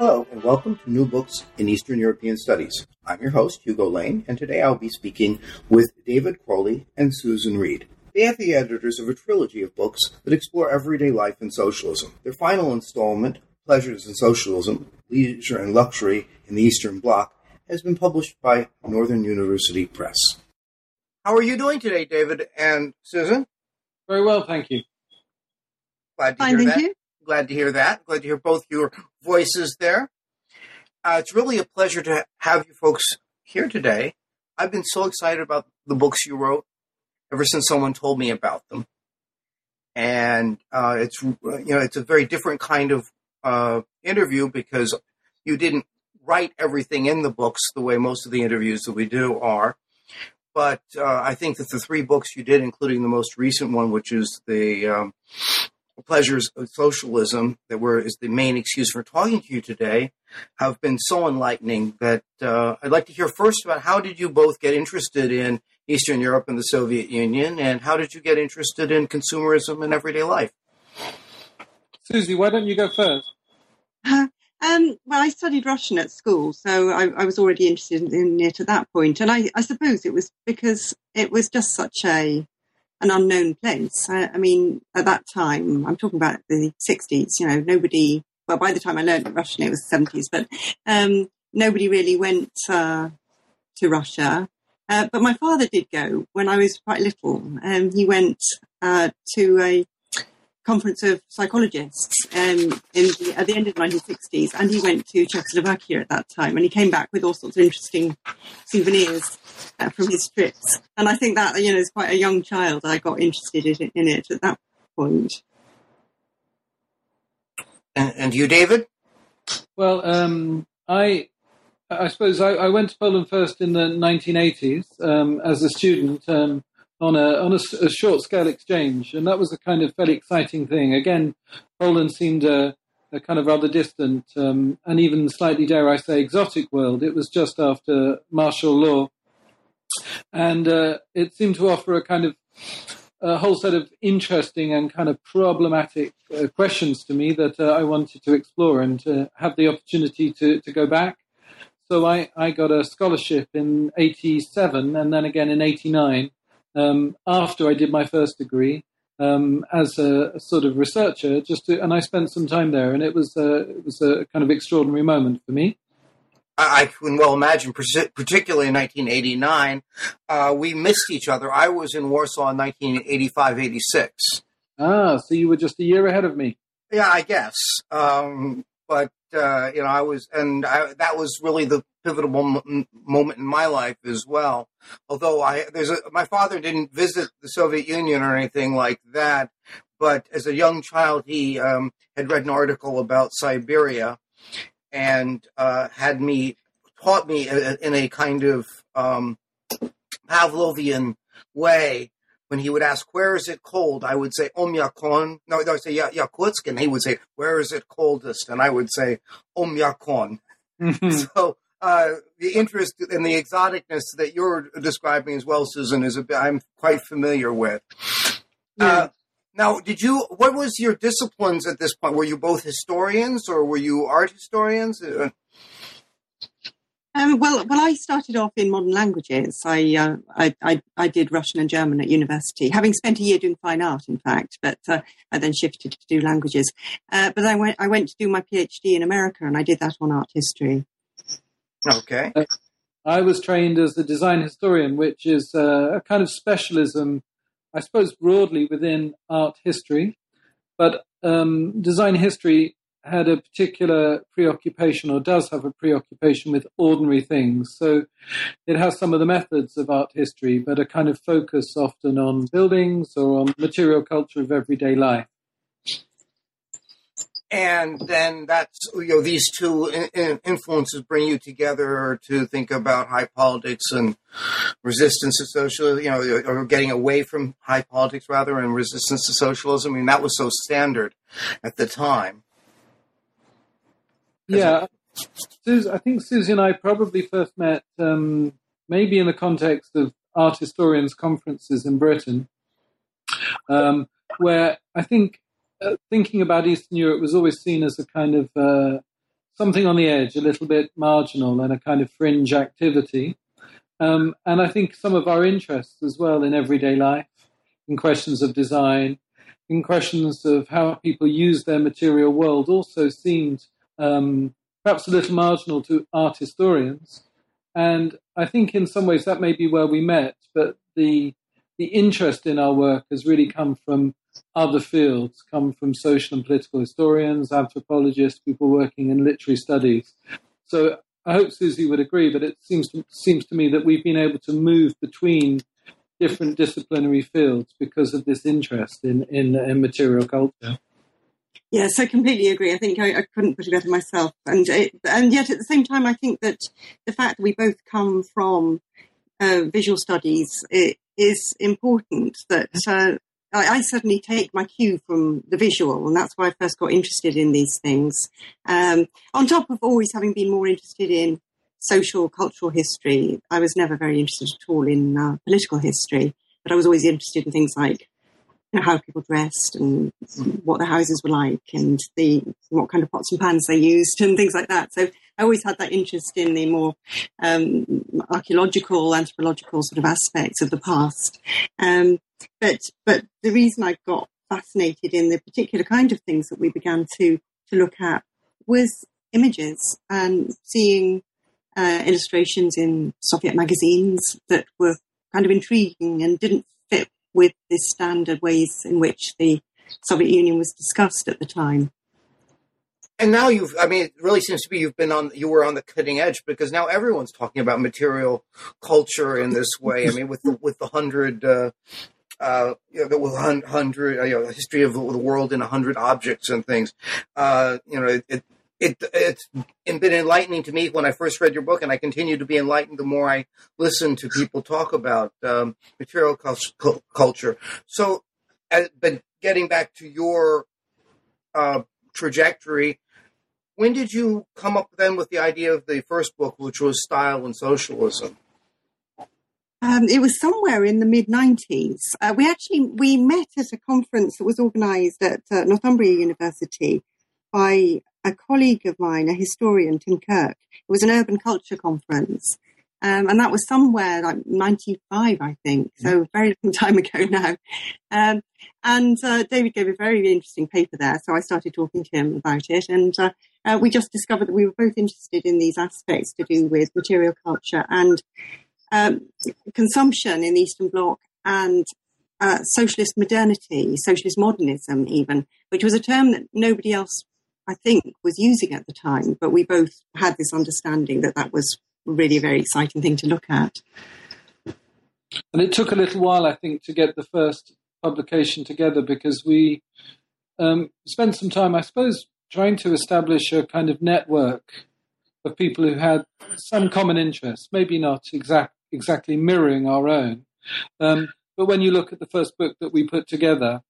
Hello, and welcome to New Books in Eastern European Studies. I'm your host, Hugo Lane, and today I'll be speaking with David Crowley and Susan Reid. They are the editors of a trilogy of books that explore everyday life and socialism. Their final installment, Pleasures in Socialism, Leisure and Luxury in the Eastern Bloc, has been published by Northern University Press. How are you doing today, David and Susan? Very well, thank you. Glad to Fine, hear thank that. you. Glad to hear that. Glad to hear both your voices there. Uh, it's really a pleasure to have you folks here today. I've been so excited about the books you wrote ever since someone told me about them, and uh, it's you know it's a very different kind of uh, interview because you didn't write everything in the books the way most of the interviews that we do are. But uh, I think that the three books you did, including the most recent one, which is the um, pleasures of socialism that were is the main excuse for talking to you today have been so enlightening that uh, I'd like to hear first about how did you both get interested in Eastern Europe and the Soviet Union, and how did you get interested in consumerism and everyday life? Susie, why don't you go first? Um, well, I studied Russian at school, so I, I was already interested in it at that point. And I, I suppose it was because it was just such a an unknown place. I, I mean, at that time, I'm talking about the 60s. You know, nobody. Well, by the time I learned Russian, it was the 70s, but um, nobody really went uh, to Russia. Uh, but my father did go when I was quite little. Um, he went uh, to a conference of psychologists um, in the, at the end of the 1960s, and he went to Czechoslovakia at that time, and he came back with all sorts of interesting souvenirs uh, from his trips. And I think that you know, as quite a young child, I got interested in, in it at that point. And, and you, David? Well, um, I I suppose I, I went to Poland first in the 1980s um, as a student um, on a on a, a short scale exchange, and that was a kind of fairly exciting thing. Again, Poland seemed a, a kind of rather distant um, and even slightly, dare I say, exotic world. It was just after martial law, and uh, it seemed to offer a kind of a whole set of interesting and kind of problematic uh, questions to me that uh, I wanted to explore and to have the opportunity to, to go back. So I, I got a scholarship in 87 and then again in 89 um, after I did my first degree um, as a, a sort of researcher. Just to, and I spent some time there, and it was uh, it was a kind of extraordinary moment for me. I, I can well imagine, particularly in 1989, uh, we missed each other. I was in Warsaw in 1985 86. Ah, so you were just a year ahead of me. Yeah, I guess. Um, but uh, you know, I was, and I, that was really the pivotal moment in my life as well. Although I, there's a, my father didn't visit the Soviet Union or anything like that, but as a young child, he um, had read an article about Siberia, and uh, had me taught me in a kind of um, Pavlovian way when he would ask, "Where is it cold?" I would say, "Oymyakon." No, no, I would say Yakutsk, and he would say, "Where is it coldest?" And I would say, "Oymyakon." So uh, the interest and the exoticness that you're describing as well, Susan, is a bit I'm quite familiar with. Uh, now, did you? What was your disciplines at this point? Were you both historians or were you art historians? Uh, Um, well, well, I started off in modern languages. I, uh, I, I, I did Russian and German at university, having spent a year doing fine art, in fact. But uh, I then shifted to do languages. Uh, but I went, I went to do my PhD in America, and I did that on art history. Okay. I was trained as a design historian, which is uh, a kind of specialism, I suppose, broadly within art history. But um, design history had a particular preoccupation, or does have a preoccupation with ordinary things. So it has some of the methods of art history, but a kind of focus often on buildings or on material culture of everyday life. And then that's you know these two in- in- influences bring you together to think about high politics and resistance to socialism you know or getting away from high politics rather and resistance to socialism. I mean that was so standard at the time. Yeah, I think Susie and I probably first met um, maybe in the context of art historians conferences in Britain, um, where I think uh, thinking about Eastern Europe was always seen as a kind of uh, something on the edge, a little bit marginal, and a kind of fringe activity. Um, and I think some of our interests as well in everyday life, in questions of design, in questions of how people use their material world, also seemed um, perhaps a little marginal to art historians. And I think in some ways that may be where we met, but the the interest in our work has really come from other fields, come from social and political historians, anthropologists, people working in literary studies. So I hope Susie would agree, but it seems to, seems to me that we've been able to move between different disciplinary fields because of this interest in, in, in material culture. Yes, I completely agree. I think I, I couldn't put it better myself. And it, and yet at the same time, I think that the fact that we both come from uh, visual studies is important. That uh, I, I, take my cue from the visual, and that's why I first got interested in these things. Um, on top of always having been more interested in social cultural history, I was never very interested at all in uh, political history, but I was always interested in things like you know, how people dressed and what the houses were like and the what kind of pots and pans they used and things like that. So I always had that interest in the more um, archaeological, anthropological sort of aspects of the past. Um, but but the reason I got fascinated in the particular kind of things that we began to to look at was images and seeing uh, illustrations in Soviet magazines that were kind of intriguing and didn't fit with the standard ways in which the Soviet Union was discussed at the time. And now you've, I mean, it really seems to be you've been on, you were on the cutting edge because now everyone's talking about material culture in this way. I mean, with the, with the hundred, uh, uh, you know, the hundred, you know, the history of the world in a hundred objects and things. Uh, you know, it, it it, it's been enlightening to me when I first read your book, and I continue to be enlightened the more I listen to people talk about um, material culture. So, but getting back to your uh, trajectory, when did you come up then with the idea of the first book, which was Style and Socialism? Um, it was somewhere in the mid 90s. Uh, we actually we met at a conference that was organised at uh, Northumbria University by a colleague of mine, a historian, Tim Kirk. It was an urban culture conference. Um, and that was somewhere like 95, I think. So very long time ago now. Um, and uh, David gave a very interesting paper there. So I started talking to him about it. And uh, uh, we just discovered that we were both interested in these aspects to do with material culture and um, consumption in the Eastern Bloc and uh, socialist modernity, socialist modernism, even, which was a term that nobody else I think, was using at the time. But we both had this understanding that that was really a very exciting thing to look at. And it took a little while, I think, to get the first publication together because we um, spent some time, I suppose, trying to establish a kind of network of people who had some common interests, maybe not exact, exactly mirroring our own. Um, but when you look at the first book that we put together,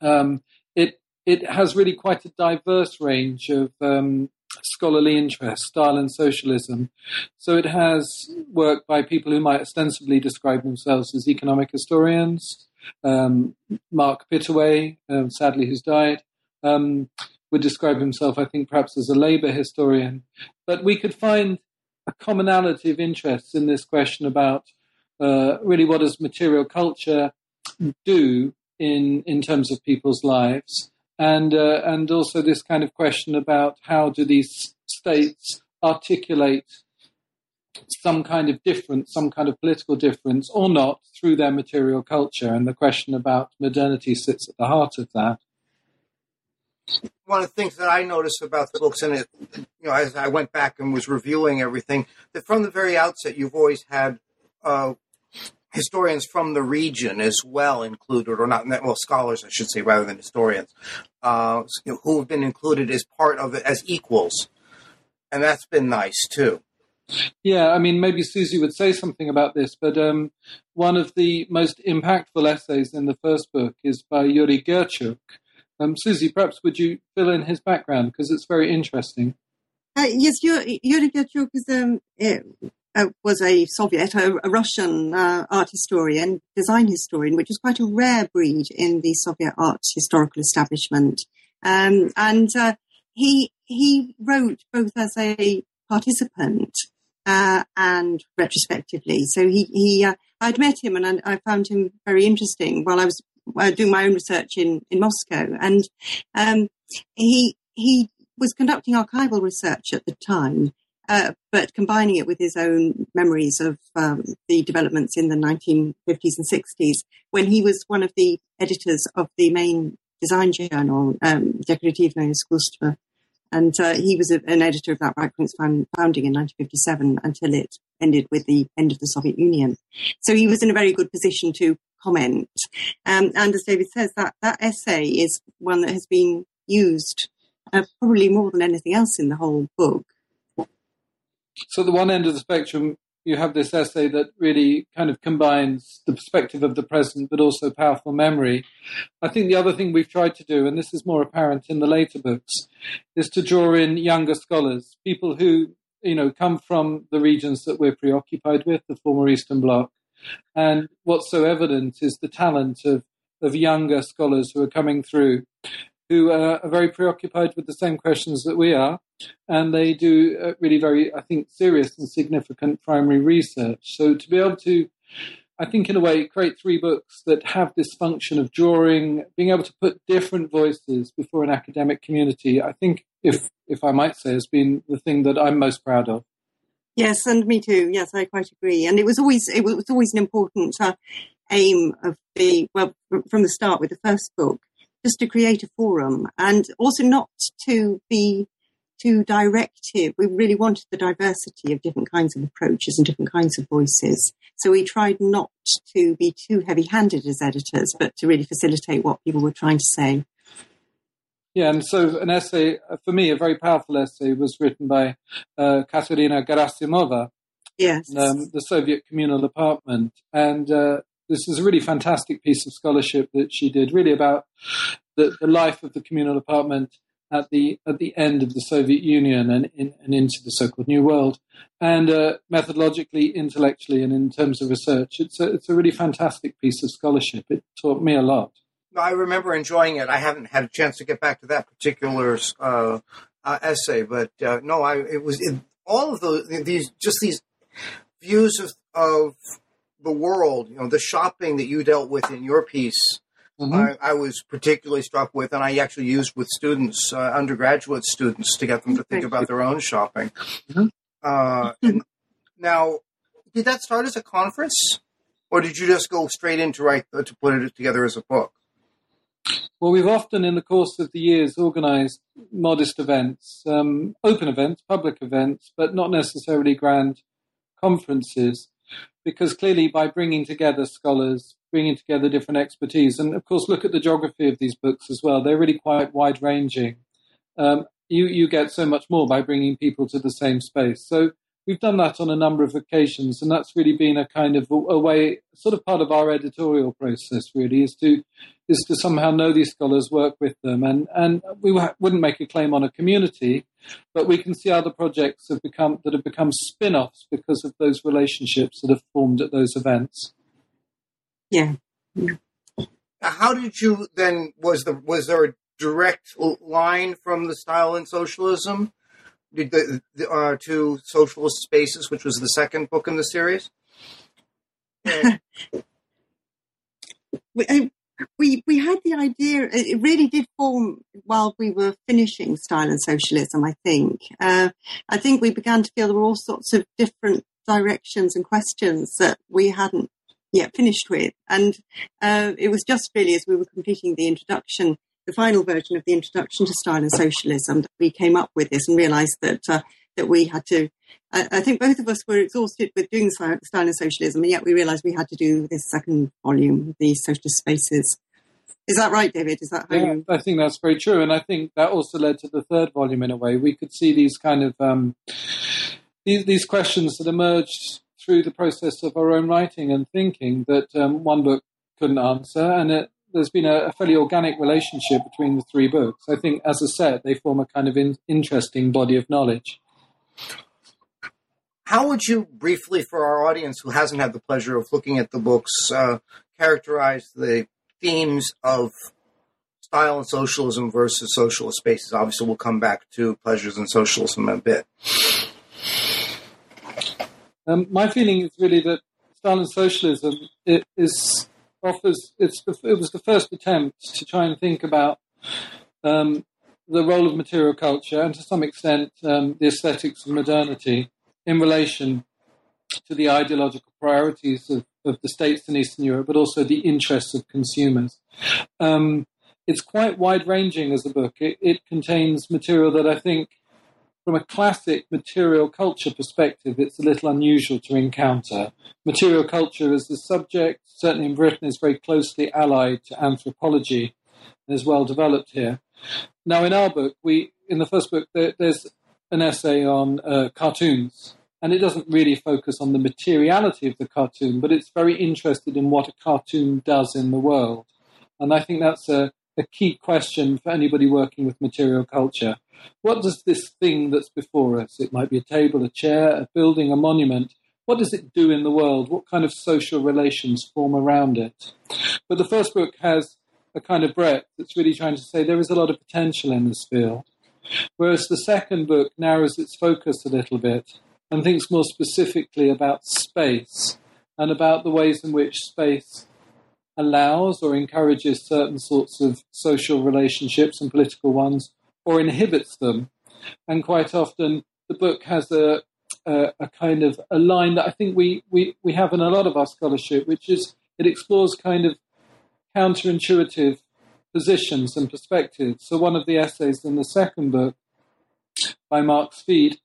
um, it it has really quite a diverse range of um, scholarly interests, style and socialism. So it has work by people who might ostensibly describe themselves as economic historians. Um, Mark Pittaway, um, sadly, who's died, um, would describe himself, I think, perhaps as a labour historian. But we could find a commonality of interests in this question about uh, really what does material culture do in in terms of people's lives and uh, and also this kind of question about how do these states articulate some kind of difference, some kind of political difference, or not through their material culture, and the question about modernity sits at the heart of that. One of the things that I noticed about the books, and it, you know, as I went back and was reviewing everything, that from the very outset, you've always had uh, historians from the region as well included, or not, well, scholars, I should say, rather than historians, uh, who have been included as part of it as equals. And that's been nice too. Yeah, I mean, maybe Susie would say something about this, but um, one of the most impactful essays in the first book is by Yuri Gerchuk. Um, Susie, perhaps would you fill in his background because it's very interesting. Uh, yes, Yuri, Gerchuk is um, uh, was a Soviet, a, a Russian uh, art historian, design historian, which was quite a rare breed in the Soviet art historical establishment. Um, and uh, he he wrote both as a participant uh, and retrospectively. So he he uh, I'd met him and I, found him very interesting while I was uh, doing my own research in in Moscow, and um, he he was conducting archival research at the time. Uh, but combining it with his own memories of um, the developments in the 1950s and 60s, when he was one of the editors of the main design journal, um, Decorativное искусство, and uh, he was a, an editor of that right from its founding in 1957 until it ended with the end of the Soviet Union. So he was in a very good position to comment. Um, and as David says, that, that essay is one that has been used uh, probably more than anything else in the whole book. So the one end of the spectrum you have this essay that really kind of combines the perspective of the present but also powerful memory. I think the other thing we've tried to do, and this is more apparent in the later books, is to draw in younger scholars, people who, you know, come from the regions that we're preoccupied with, the former Eastern Bloc. And what's so evident is the talent of, of younger scholars who are coming through who are very preoccupied with the same questions that we are, and they do uh, really very, I think, serious and significant primary research. So to be able to, I think, in a way, create three books that have this function of drawing, being able to put different voices before an academic community, I think, if if I might say, has been the thing that I'm most proud of. Yes, and me too. Yes, I quite agree. And it was always it was always an important uh, aim of the well from the start with the first book just to create a forum and also not to be too directive. We really wanted the diversity of different kinds of approaches and different kinds of voices. So we tried not to be too heavy handed as editors, but to really facilitate what people were trying to say. Yeah, and so an essay, uh, for me, a very powerful essay was written by uh, Katerina Gerasimova. Yes. Um, the Soviet communal apartment. And uh, this is a really fantastic piece of scholarship that she did, really about the, the life of the communal apartment at the at the end of the Soviet Union and, in, and into the so-called New World, and uh, methodologically, intellectually, and in terms of research, it's a, it's a really fantastic piece of scholarship. It taught me a lot. I remember enjoying it. I haven't had a chance to get back to that particular uh, uh, essay, but uh, no, I it was it, all of those these just these views of of the world, you know, the shopping that you dealt with in your piece, mm-hmm. I, I, was particularly struck with, and I actually used with students, uh, undergraduate students, to get them to think about their own shopping. Mm-hmm. Uh, now, did that start as a conference, or did you just go straight into write to put it together as a book? Well, we've often, in the course of the years, organised modest events, um, open events, public events, but not necessarily grand conferences because clearly by bringing together scholars, bringing together different expertise, and of course look at the geography of these books as well. They're really quite wide ranging. Um, you you get so much more by bringing people to the same space. So we've done that on a number of occasions, and that's really been a kind of a, a way, sort of part of our editorial process. Really, is to is to somehow know these scholars, work with them, and and we wouldn't make a claim on a community, but we can see other projects have become that have become spin-offs because of those relationships that have formed at those events. Yeah. How did you then? Was the was there a direct line from the style and socialism the, the uh, to socialist spaces, which was the second book in the series? we, we we had the idea. It really did form while we were finishing Style and Socialism. I think. Uh, I think we began to feel there were all sorts of different directions and questions that we hadn't yet finished with, and uh, it was just really as we were completing the introduction, the final version of the introduction to Style and Socialism, that we came up with this and realised that. Uh, that we had to, I, I, think both of us were exhausted with doing Style and Socialism, and yet we realised we had to do this second volume, the Socialist Spaces. Is that right, David? Is that how you... I think that's very true, and I think that also led to the third volume in a way. We could see these kind of um, these, these questions that emerged through the process of our own writing and thinking that um, one book couldn't answer, and it, there's been a, a, fairly organic relationship between the three books. I think, as I said, they form a kind of in, interesting body of knowledge. How would you briefly, for our audience who hasn't had the pleasure of looking at the books, uh, characterize the themes of style and socialism versus socialist spaces. Obviously, we'll come back to pleasures and socialism in a bit. Um, my feeling is really that style and socialism it is offers it's it was the first attempt to try and think about um, the role of material culture and to some extent um, the aesthetics of modernity in relation to the ideological priorities of, of the states in Eastern Europe, but also the interests of consumers. Um, it's quite wide ranging as a book. It, it, contains material that I think, from a classic material culture perspective, it's a little unusual to encounter. Material culture as a subject, certainly in Britain, is very closely allied to anthropology and is well developed here. Now, in our book, we in the first book, there, there's an essay on uh, cartoons, and it doesn't really focus on the materiality of the cartoon, but it's very interested in what a cartoon does in the world. And I think that's a, a key question for anybody working with material culture. What does this thing that's before us, it might be a table, a chair, a building, a monument, what does it do in the world? What kind of social relations form around it? But the first book has a kind of breadth that's really trying to say there is a lot of potential in this field. Whereas the second book narrows its focus a little bit and thinks more specifically about space and about the ways in which space allows or encourages certain sorts of social relationships and political ones or inhibits them. And quite often the book has a, a, a, kind of a line that I think we, we, we have in a lot of our scholarship, which is it explores kind of counterintuitive positions and perspectives. So, one of the essays in the second book by Mark Speed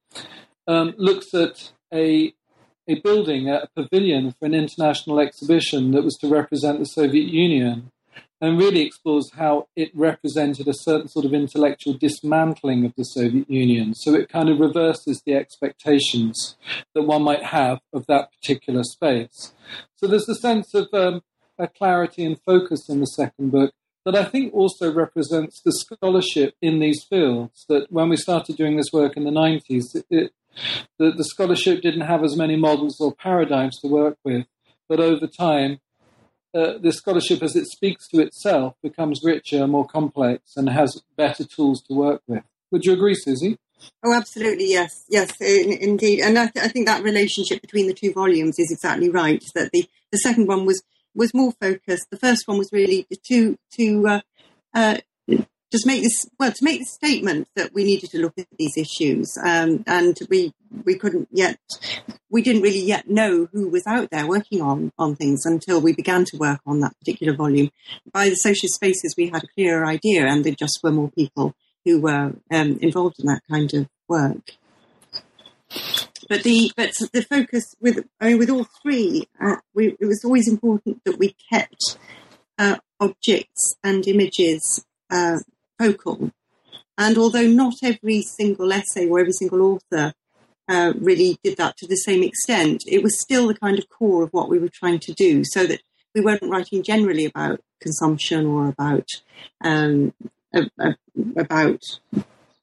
um, looks at a a building, a pavilion for an international exhibition that was to represent the Soviet Union, and really explores how it represented a certain sort of intellectual dismantling of the Soviet Union. So it kind of reverses the expectations that one might have of that particular space. So there's a sense of um, a clarity and focus in the second book that I think also represents the scholarship in these fields. That when we started doing this work in the 90s, it, it, the, the scholarship didn't have as many models or paradigms to work with, but over time, uh, the scholarship, as it speaks to itself, becomes richer, more complex, and has better tools to work with. Would you agree, Susie? Oh, absolutely, yes, yes, in, indeed. And I, th- I, think that relationship between the two volumes is exactly right. That the, the second one was was more focused. The first one was really to to uh, uh, just make this well to make the statement that we needed to look at these issues, um, and we we couldn't yet we didn't really yet know who was out there working on on things until we began to work on that particular volume. By the social spaces, we had a clearer idea, and there just were more people who were um, involved in that kind of work but the but the focus with I mean with all three, uh, we, it was always important that we kept uh, objects and images uh, focal. And although not every single essay or every single author uh, really did that to the same extent, it was still the kind of core of what we were trying to do, so that we weren't writing generally about consumption or about um, about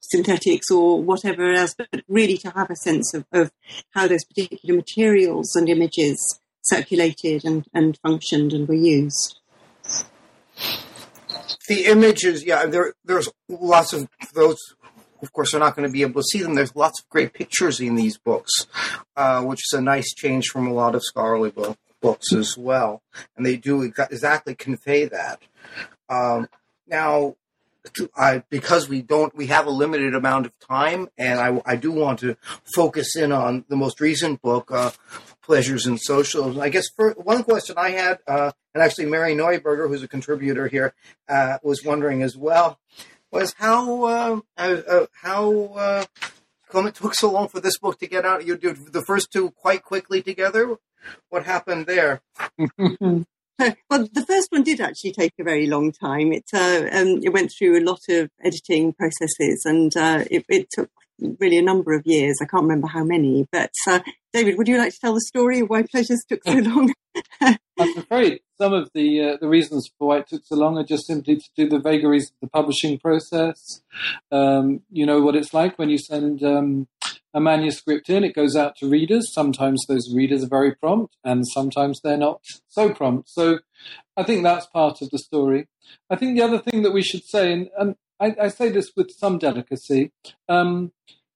synthetics or whatever else, but really to have a sense of, of how those particular materials and images circulated and, and functioned and were used. The images, yeah, there, there's lots of those. Of course, they're not going to be able to see them. There's lots of great pictures in these books, uh, which is a nice change from a lot of scholarly book, books as well. And they do exa- exactly convey that. Um, now, I, because we don't, we have a limited amount of time, and I, I do want to focus in on the most recent book, uh, Pleasures and Socialism. I guess for, one question I had, uh, and actually Mary Neuberger, who's a contributor here, uh, was wondering as well, was how uh, uh, uh, how it took so long for this book to get out? You did the first two quite quickly together. What happened there? well, the first one did actually take a very long time. It uh, um, it went through a lot of editing processes, and uh, it, it, took really a number of years. I can't remember how many. But uh, David, would you like to tell the story of why Pleasures took so long? I'm afraid some of the uh, the reasons for why it took so long are just simply to do the vagaries of the publishing process. Um, you know what it's like when you send um, a manuscript in, it goes out to readers. Sometimes those readers are very prompt, and sometimes they're not so prompt. So I think that's part of the story. I think the other thing that we should say, and, and I, I, say this with some delicacy, um,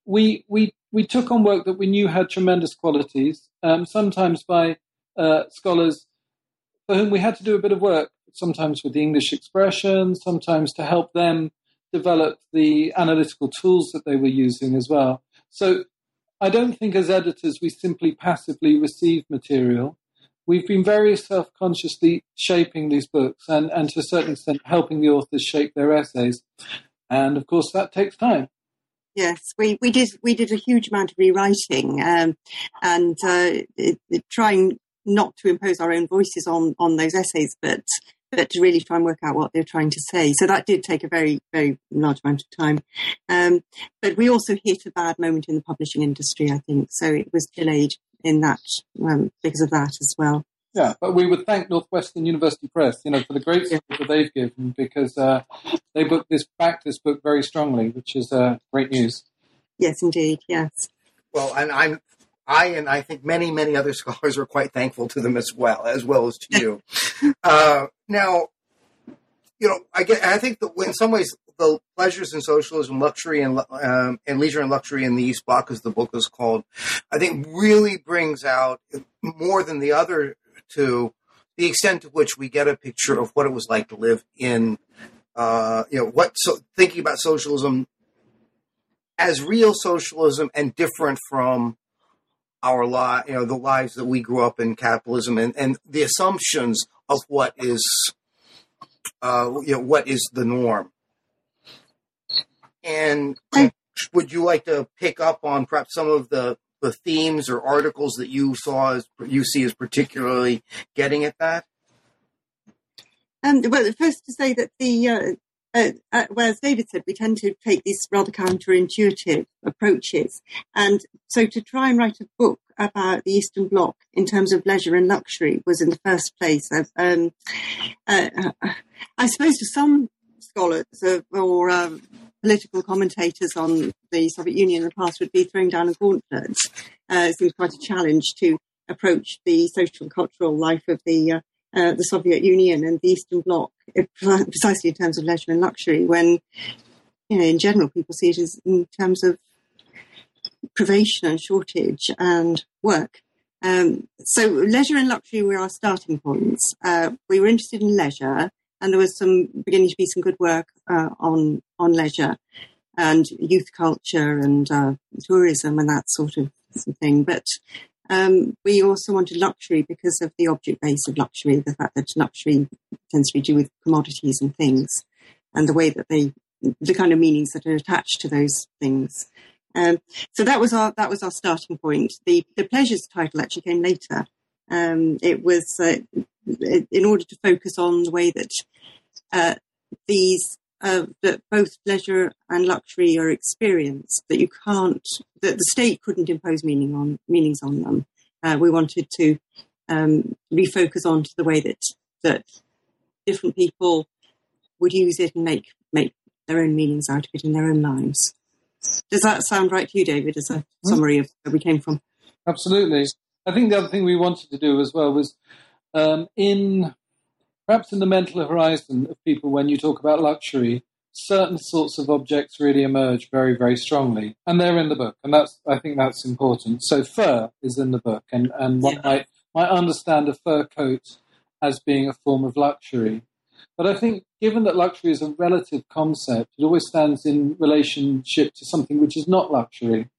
we we we took on work that we knew had tremendous qualities, um, sometimes by uh, scholars for whom we had to do a bit of work, sometimes with the English expression, sometimes to help them develop the analytical tools that they were using as well. So I don't think as editors we simply passively receive material. We've been very self consciously shaping these books and, and to a certain extent helping the authors shape their essays. And of course, that takes time. Yes, we, we did we did a huge amount of rewriting um, and uh, it, it, trying not to impose our own voices on on those essays, but but to really try and work out what they're trying to say. So that did take a very, very large amount of time. Um, but we also hit a bad moment in the publishing industry, I think. So it was delayed in that um, because of that as well. Yeah, but we would thank Northwestern University Press, you know, for the great support that they've given because uh, they booked this back this book very strongly, which is uh, great news. Yes, indeed. Yes. Well, and I'm I and I think many, many other scholars are quite thankful to them as well, as well as to you. uh, now, you know, I get. I think that in some ways, the pleasures in socialism, luxury and um, and leisure and luxury in the East Bloc, as the book is called, I think really brings out more than the other two the extent to which we get a picture of what it was like to live in, uh, you know, what so thinking about socialism as real socialism and different from our life, you know, the lives that we grew up in capitalism and, and the assumptions of what is, uh, you know, what is the norm. And would you like to pick up on perhaps some of the, the themes or articles that you saw as you see as particularly getting at that? Um, well, first to say that the uh, uh, uh, whereas David said, we tend to take these rather counterintuitive approaches. And so to try and write a book about the Eastern Bloc in terms of leisure and luxury was in the first place. Um, uh, I suppose to some scholars or um, political commentators on the Soviet Union in the past would be throwing down a gauntlet. Uh, it seems quite a challenge to approach the social and cultural life of the uh, uh, the Soviet Union and the Eastern Bloc, precisely in terms of leisure and luxury, when, you know, in general, people see it as in terms of privation and shortage and work. Um, so leisure and luxury were our starting points. Uh, we were interested in leisure, and there was some beginning to be some good work uh, on on leisure and youth culture and uh, tourism and that sort of thing. But um, we also wanted luxury because of the object base of luxury, the fact that luxury tends to be do with commodities and things, and the way that they, the kind of meanings that are attached to those things. Um, so that was our that was our starting point. The the pleasures title actually came later. Um, it was uh, in order to focus on the way that uh, these uh, that both pleasure and luxury are experienced, that you can't, that the state couldn't impose meaning on meanings on them. Uh, we wanted to um, refocus on to the way that that different people would use it and make make their own meanings out of it in their own lives. Does that sound right to you, David, as a mm-hmm. summary of where we came from? Absolutely. I think the other thing we wanted to do as well was um, in perhaps in the mental horizon of people when you talk about luxury, certain sorts of objects really emerge very, very strongly, and they're in the book, and that's I think that's important. So fur is in the book, and and one yeah. might might understand a fur coat as being a form of luxury, but I think given that luxury is a relative concept, it always stands in relationship to something which is not luxury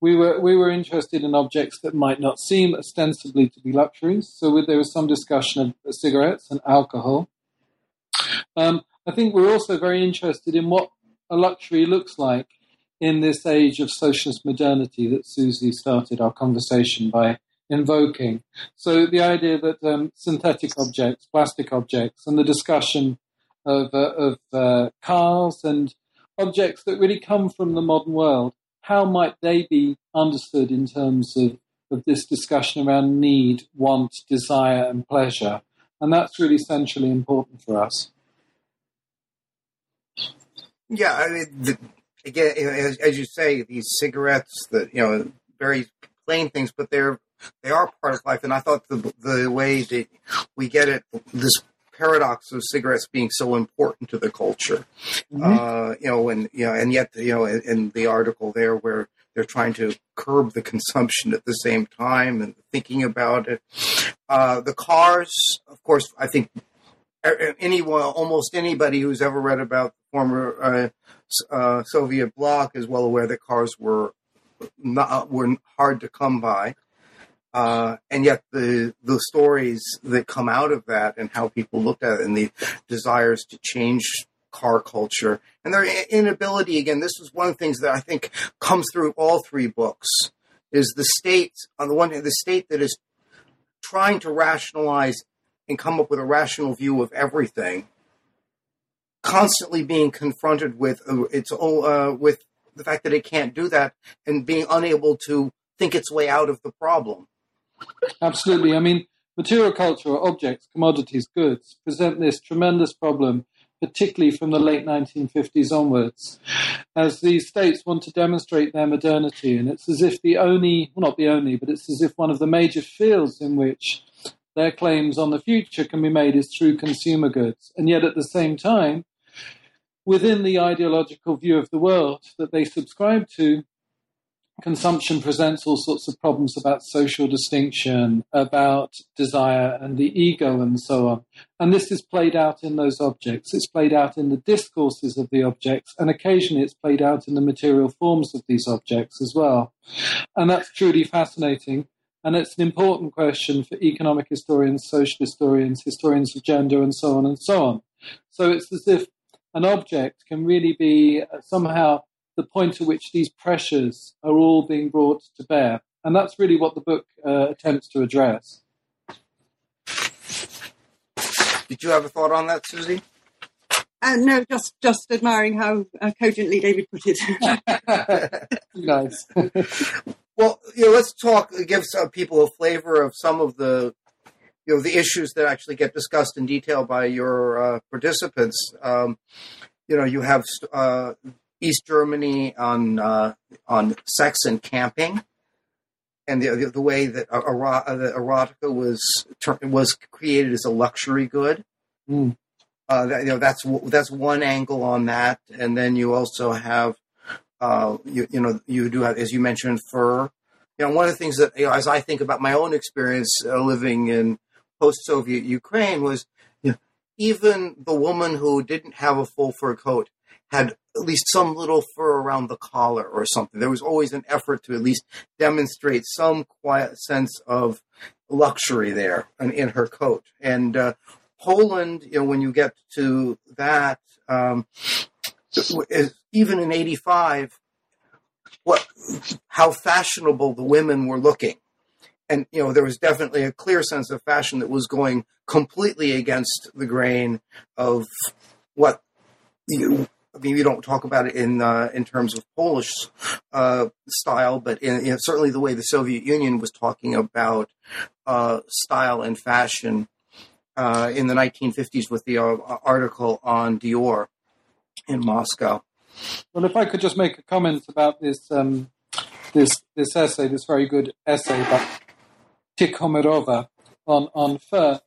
we were we were interested in objects that might not seem ostensibly to be luxuries. So there was some discussion of cigarettes and alcohol. Um, I think we're also very interested in what a luxury looks like in this age of socialist modernity that Susie started our conversation by invoking. So the idea that um, synthetic objects, plastic objects, and the discussion of, uh, of uh, cars and objects that really come from the modern world how might they be understood in terms of, of this discussion around need, want, desire, and pleasure? And that's really centrally important for us. Yeah, I mean, the, again, as, as you say, these cigarettes that you know, very plain things, but they're they are part of life. And I thought the the way that we get it, this paradox of cigarettes being so important to the culture, Mhm. uh, you know, and you know, and yet you know, in, in the article there where they're trying to curb the consumption at the same time and thinking about it. Uh, the cars, of course, I think anyone, almost anybody who's ever read about the former uh, uh, Soviet bloc is well aware that cars were not were hard to come by. Uh, and yet the the stories that come out of that and how people looked at it and the desires to change car culture and their inability again this is one of the things that i think comes through all three books is the state on the one hand the state that is trying to rationalize and come up with a rational view of everything constantly being confronted with uh, its own uh, with the fact that it can't do that and being unable to think its way out of the problem Absolutely. I mean, material culture objects, commodities, goods present this tremendous problem, particularly from the late 1950s onwards, as these states want to demonstrate their modernity. And it's as if the only, well, not the only, but it's as if one of the major fields in which their claims on the future can be made is through consumer goods. And yet at the same time, within the ideological view of the world that they subscribe to, consumption presents all sorts of problems about social distinction, about desire and the ego, and so on. And this is played out in those objects. It's played out in the discourses of the objects, and occasionally it's played out in the material forms of these objects as well. And that's truly fascinating. And it's an important question for economic historians, social historians, historians of gender, and so on and so on. So it's as if an object can really be somehow the point at which these pressures are all being brought to bear. And that's really what the book uh, attempts to address. did you have a thought on that susie Uh, no, just just admiring how uh, cogently David put it. nice. Well, you know, let's talk. Give some people a flavor of some of the, you know, the issues that actually get discussed in detail by your uh, participants. Um, you know, you have uh, East Germany on uh, on sex and camping, and the the, the way that ero- that erotica was was created as a luxury good. Mm. Uh, that, you know, that's that's one angle on that, and then you also have uh, you, you know, you do have, as you mentioned, fur. You know, one of the things that, you know, as I think about my own experience uh, living in post-Soviet Ukraine was, you know, even the woman who didn't have a full fur coat had at least some little fur around the collar or something. There was always an effort to at least demonstrate some quiet sense of luxury there in, in her coat. And uh, Poland, you know, when you get to that, um, even in '85, what how fashionable the women were looking, and you know there was definitely a clear sense of fashion that was going completely against the grain of what you. We don't talk about it in uh, in terms of Polish uh, style, but in, in certainly the way the Soviet Union was talking about uh, style and fashion uh, in the 1950s with the uh, article on Dior in Moscow. Well, if I could just make a comment about this um, this this essay, this very good essay by Tikhomirova on on fur.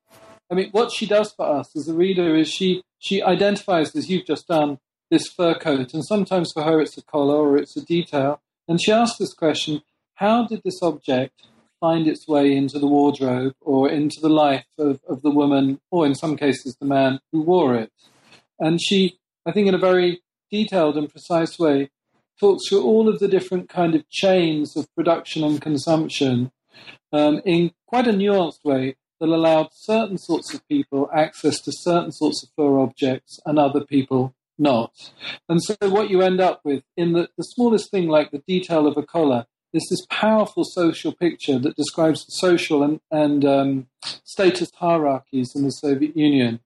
I mean, what she does for us as a reader is she she identifies, as you've just done, this fur coat, and sometimes for her it's a collar or it's a detail, and she asks this question: How did this object find its way into the wardrobe or into the life of, of the woman, or in some cases the man who wore it? And she, I think, in a very detailed and precise way, talks through all of the different kind of chains of production and consumption um, in quite a nuanced way that allowed certain sorts of people access to certain sorts of fur objects and other people not. And so what you end up with in the, the smallest thing like the detail of a collar is this powerful social picture that describes the social and, and um, status hierarchies in the Soviet Union.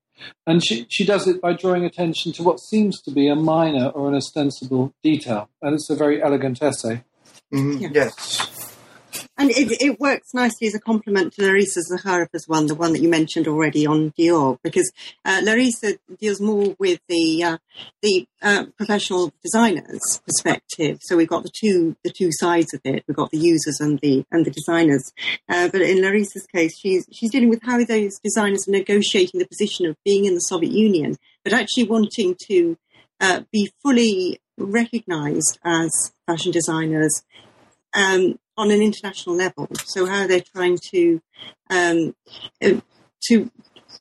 And she, she does it by drawing attention to what seems to be a minor or an ostensible detail. And it's a very elegant essay. Yeah. Yes. And it, it works nicely as a complement to Larisa Zakharova's one, the one that you mentioned already on Dior, because uh, Larisa deals more with the uh, the uh, professional designer's perspective. So we've got the two the two sides of it. We've got the users and the and the designers. Uh, but in Larisa's case, she's she's dealing with how those designers are negotiating the position of being in the Soviet Union, but actually wanting to uh, be fully recognised as fashion designers. Um, on an international level. So how they're trying to um, uh, to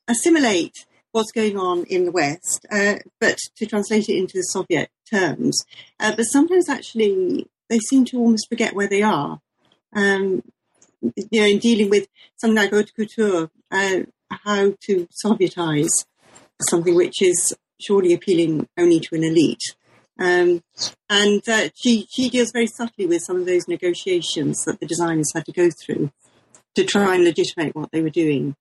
assimilate what's going on in the West, uh, but to translate it into Soviet terms. Uh, but sometimes actually they seem to almost forget where they are. Um, you know, in dealing with something like haute couture, uh, how to Sovietize something which is surely appealing only to an elite. Um, and uh, she she deals very subtly with some of those negotiations that the designers had to go through to try and legitimate what they were doing.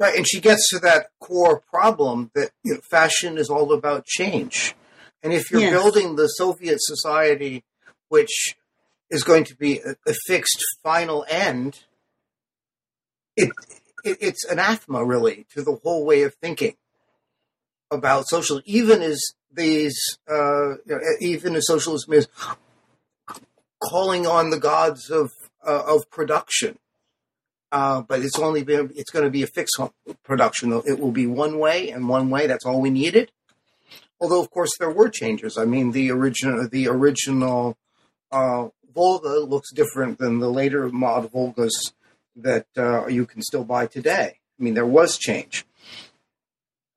Right, and she gets to that core problem that you know, fashion is all about change, and if you're yes. building the Soviet society, which is going to be a, a fixed final end, it, it it's anathema really to the whole way of thinking about social, even as these, uh, you know, even as socialism is calling on the gods of uh, of production. Uh, but it's only been, it's going to be a fixed production. It will be one way and one way. That's all we needed. Although, of course, there were changes. I mean, the original the original uh, Volga looks different than the later mod Volgas that uh, you can still buy today. I mean, there was change.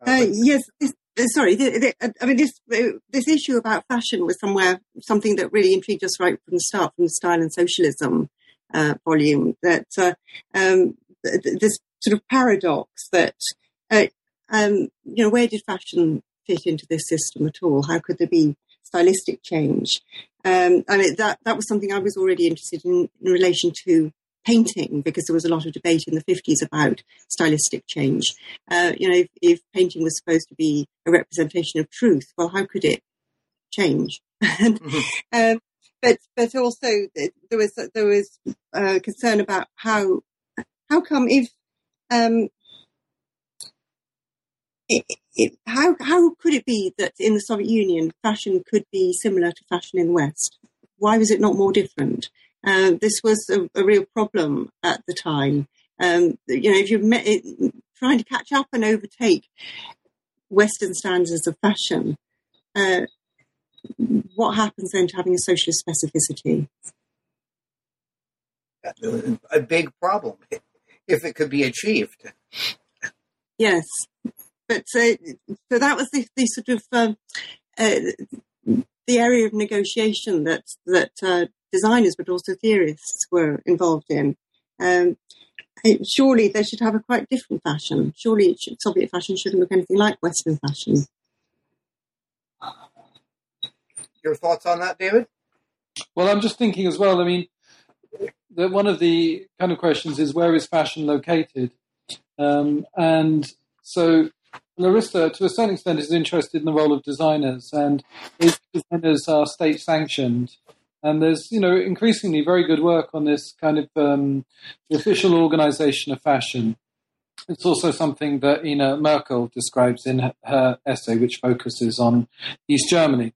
Uh, yes, uh, sorry, the, the, uh, I mean, this uh, this issue about fashion was somewhere something that really intrigued us right from the start, from the Style and Socialism uh, volume. That uh, um, this sort of paradox that uh, um, you know, where did fashion fit into this system at all? How could there be stylistic change? Um, mean, that that was something I was already interested in in relation to painting because there was a lot of debate in the 50s about stylistic change. Uh, you know, if, if, painting was supposed to be a representation of truth, well, how could it change? mm-hmm. um, but but also there was there was uh, concern about how how come if um, it, it, how how could it be that in the Soviet Union fashion could be similar to fashion in the West? Why was it not more different? Uh, this was a, a, real problem at the time. Um, you know, if you're me- trying to catch up and overtake Western standards of fashion, uh, what happens then to having a socialist specificity? A big problem, if it could be achieved. Yes, but uh, so that was the, the sort of um, uh, the area of negotiation that that uh, designers, but also theorists were involved in. Um, surely they should have a quite different fashion. Surely should, Soviet fashion shouldn't look anything like Western fashion. Your thoughts on that, David? Well, I'm just thinking as well. I mean, that one of the kind of questions is where is fashion located, um, and so Larisa, to a certain extent, is interested in the role of designers, and designers are state sanctioned, and there's, you know, increasingly very good work on this kind of um, the official organization of fashion. It's also something that Ina Merkel describes in her essay, which focuses on East Germany.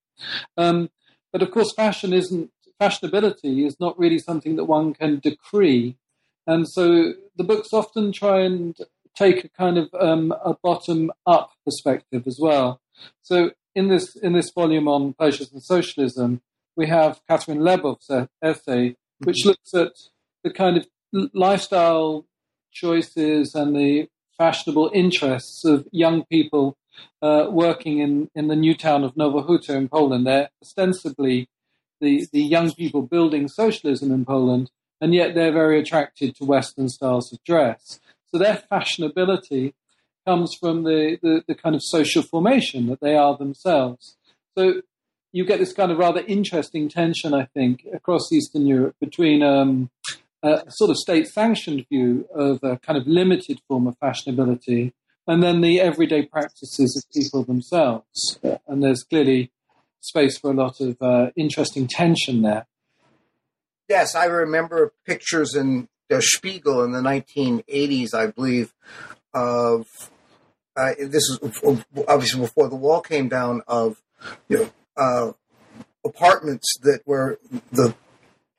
Um, but of course, fashion isn't fashionability is not really something that one can decree, and so the books often try and take a kind of um, a bottom up perspective as well. So in this in this volume on pleasures and socialism, we have Katherine Lebow's essay, which mm-hmm. looks at the kind of lifestyle choices and the fashionable interests of young people uh, working in, in the new town of Nowa Huta in Poland. They're ostensibly the, the young people building socialism in Poland, and yet they're very attracted to Western styles of dress. So their fashionability comes from the, the, the kind of social formation that they are themselves. So you get this kind of rather interesting tension, I think, across Eastern Europe between um, a sort of state sanctioned view of a kind of limited form of fashionability and then the everyday practices of people themselves. And there's clearly space for a lot of uh, interesting tension there. Yes, I remember pictures in the Spiegel in the 1980s, I believe, of uh, this is obviously before the wall came down of you know uh, apartments that were the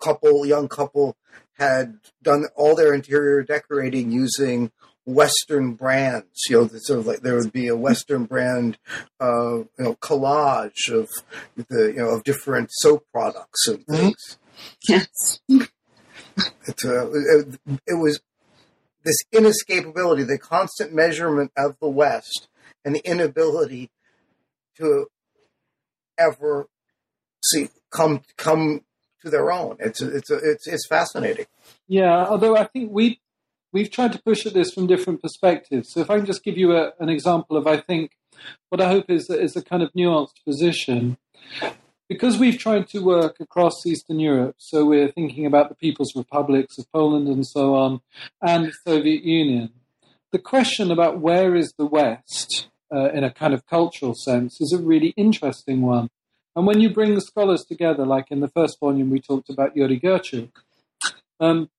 couple young couple had done all their interior decorating using Western brands. You know, sort of like there would be a Western brand, uh, you know, collage of the you know of different soap products and things. Yes. It, uh, it, it was this inescapability, the constant measurement of the West, and the inability to ever see come come to their own. It's it's it's it's fascinating. Yeah, although I think we we've tried to push at this from different perspectives. So if I can just give you a, an example of, I think what I hope is is a kind of nuanced position. Because we've tried to work across Eastern Europe, so we're thinking about the people's republics of Poland and so on, and the Soviet Union. The question about where is the West uh, in a kind of cultural sense is a really interesting one. And when you bring the scholars together, like in the first volume we talked about Yuri Gerchuk, um,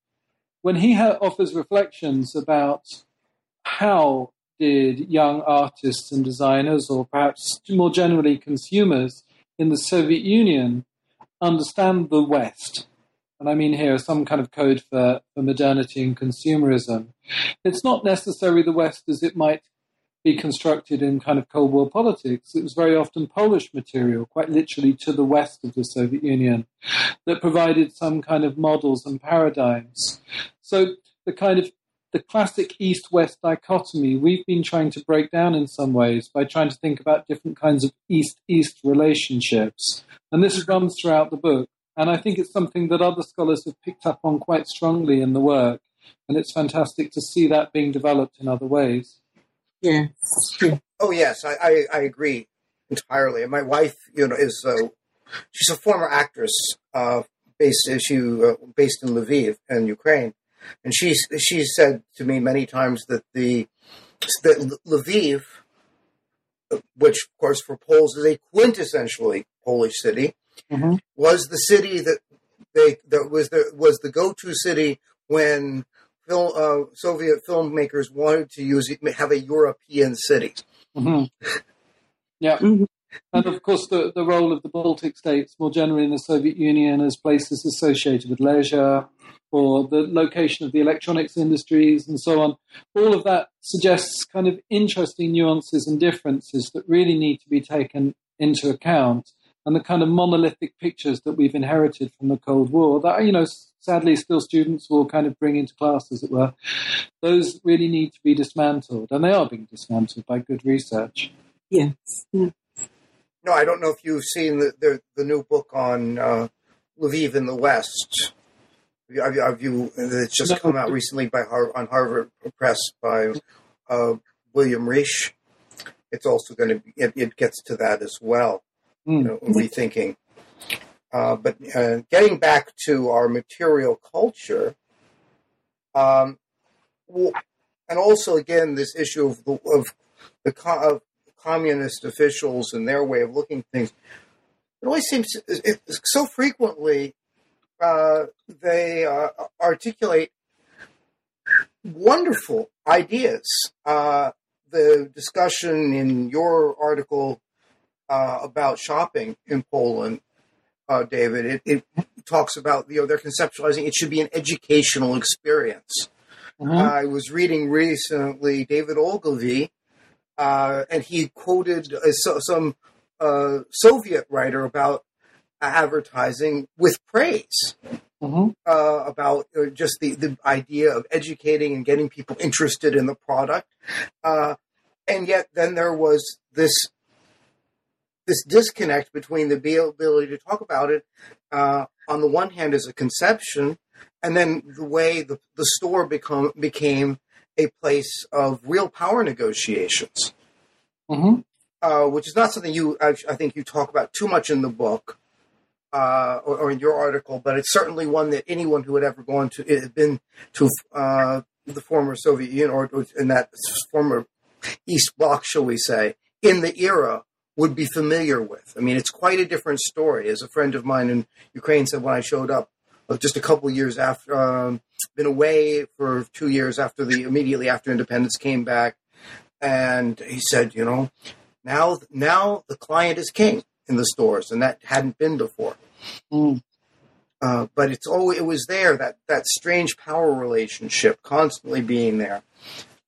when he ha- offers reflections about how did young artists and designers, or perhaps more generally consumers in the Soviet Union, understand the West, and I mean here some kind of code for, for modernity and consumerism, it's not necessarily the West as it might be constructed in kind of Cold War politics. It was very often Polish material, quite literally to the west of the Soviet Union, that provided some kind of models and paradigms. So the kind of the classic east west dichotomy we've been trying to break down in some ways by trying to think about different kinds of east east relationships. And this runs throughout the book. And I think it's something that other scholars have picked up on quite strongly in the work. And it's fantastic to see that being developed in other ways. Yes. Oh yes, I, I, I agree entirely. And my wife, you know, is uh, she's a former actress, uh, based she uh, based in Lviv in Ukraine, and she she said to me many times that the that Lviv, which of course for Poles is a quintessentially Polish city, Mhm. was the city that they that was the was the go to city when film, uh, Soviet filmmakers wanted to use have a European city. hmm Yeah. Mhm. And of course, the, the role of the Baltic states more generally in the Soviet Union as places associated with leisure or the location of the electronics industries and so on. All of that suggests kind of interesting nuances and differences that really need to be taken into account. And the kind of monolithic pictures that we've inherited from the Cold War that, you know, sadly still students will kind of bring into class, as it were, those really need to be dismantled. And they are being dismantled by good research. Yes. Yeah. No, I don't know if you've seen the the, the new book on uh, Lviv in the West. Have you, have you, it's just No. come out recently by Har- on Harvard Press by uh, William Risch. It's also going to be, it, it gets to that as well, you Mm. know, rethinking. Uh, but uh, getting back to our material culture, um, and also again this issue of the of the of communist officials and their way of looking at things. It always seems it, so frequently uh, they uh, articulate wonderful ideas. Uh, the discussion in your article uh, about shopping in Poland, uh, David, it, it talks about you know they're conceptualizing it should be an educational experience. Mhm. I was reading recently David Ogilvy, uh, and he quoted uh, so, some uh, Soviet writer about advertising with praise Mhm. uh, about uh, just the, the idea of educating and getting people interested in the product. Uh, and yet, then there was this this disconnect between the ability to talk about it uh, on the one hand as a conception, and then the way the, the store become became a place of real power negotiations, Mhm. uh, which is not something you I, I think you talk about too much in the book. Uh, or, or in your article, but it's certainly one that anyone who had ever gone to, it had been to uh, the former Soviet Union or, or in that former East Bloc, shall we say, in the era, would be familiar with. I mean, it's quite a different story. As a friend of mine in Ukraine said when I showed up just a couple years after, um, been away for two years after the immediately after independence came back, and he said, you know, now now the client is king in the stores, and that hadn't been before. Mm. Uh, but it's always it was there that that strange power relationship constantly being there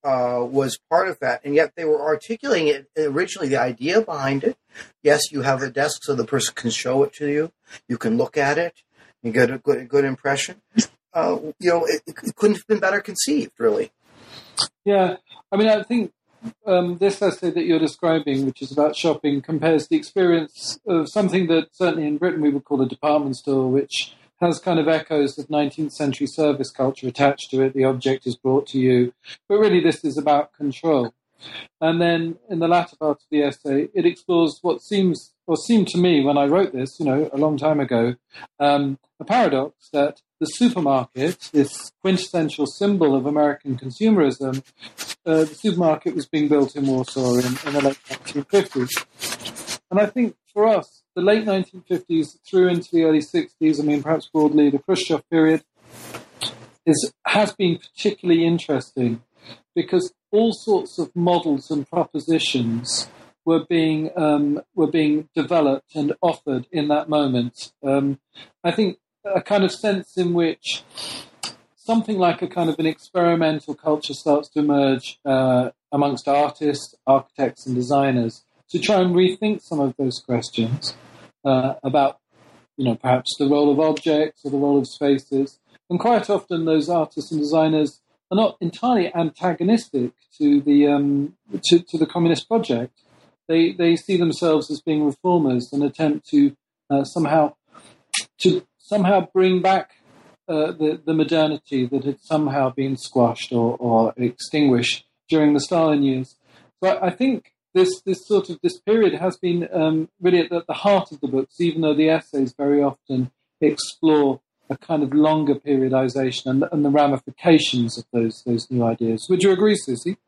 uh, was part of that, and yet they were articulating it originally. The idea behind it, yes, you have a desk so the person can show it to you, you can look at it, you get a good, good impression. Uh, you know, it, it couldn't have been better conceived, really. Yeah, I mean, I think um, this essay that you're describing, which is about shopping, compares the experience of something that certainly in Britain we would call a department store, which has kind of echoes of 19th century service culture attached to it. The object is brought to you. But really, this is about control. And then in the latter part of the essay, it explores what seems, or seemed to me when I wrote this, you know, a long time ago, um, a paradox that the supermarket, this quintessential symbol of American consumerism, uh, the supermarket was being built in Warsaw in, in the late 1950s. And I think for us, the late 1950s through into the early 60s, I mean, perhaps broadly the Khrushchev period, is, has been particularly interesting because all sorts of models and propositions were being um, were being developed and offered in that moment. Um, I think a kind of sense in which something like a kind of an experimental culture starts to emerge uh, amongst artists, architects, and designers to try and rethink some of those questions uh, about, you know, perhaps the role of objects or the role of spaces. And quite often, those artists and designers are not entirely antagonistic to the um, to, to, the communist project. They they see themselves as being reformers and attempt to uh, somehow to somehow bring back uh, the the modernity that had somehow been squashed or, or extinguished during the Stalin years. So I, think this this sort of this period has been um, really at the, the, heart of the books, even though the essays very often explore a kind of longer periodization and, and the ramifications of those those new ideas. Would you agree, Susie?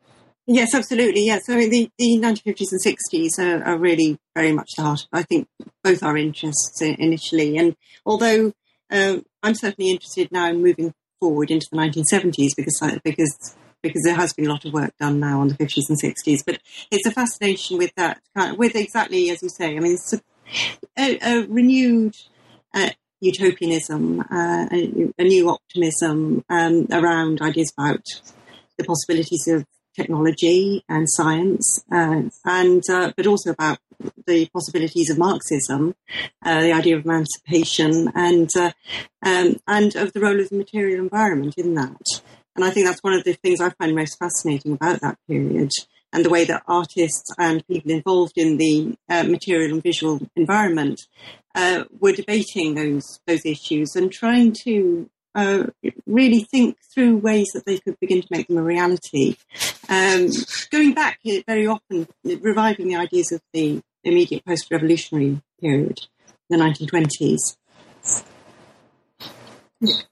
Yes, absolutely. Yes, I mean the, the 1950s and 60s are, are really very much the heart. I think both our interests initially, and although um, I'm certainly interested now in moving forward into the 1970s because because because there has been a lot of work done now on the 50s and 60s. But it's a fascination with that, kind of, with exactly as you say. I mean, it's a, a, a renewed uh, utopianism, uh, a, a, new optimism um, around ideas about the possibilities of technology and science, uh, and uh, but also about the possibilities of Marxism, uh, the idea of emancipation, and uh, um, and of the role of the material environment in that. And I think that's one of the things I find most fascinating about that period and the way that artists and people involved in the uh, material and visual environment uh, were debating those those issues and trying to uh, really think through ways that they could begin to make them a reality. Um, going back very often, reviving the ideas of the immediate post-revolutionary period, the 1920s.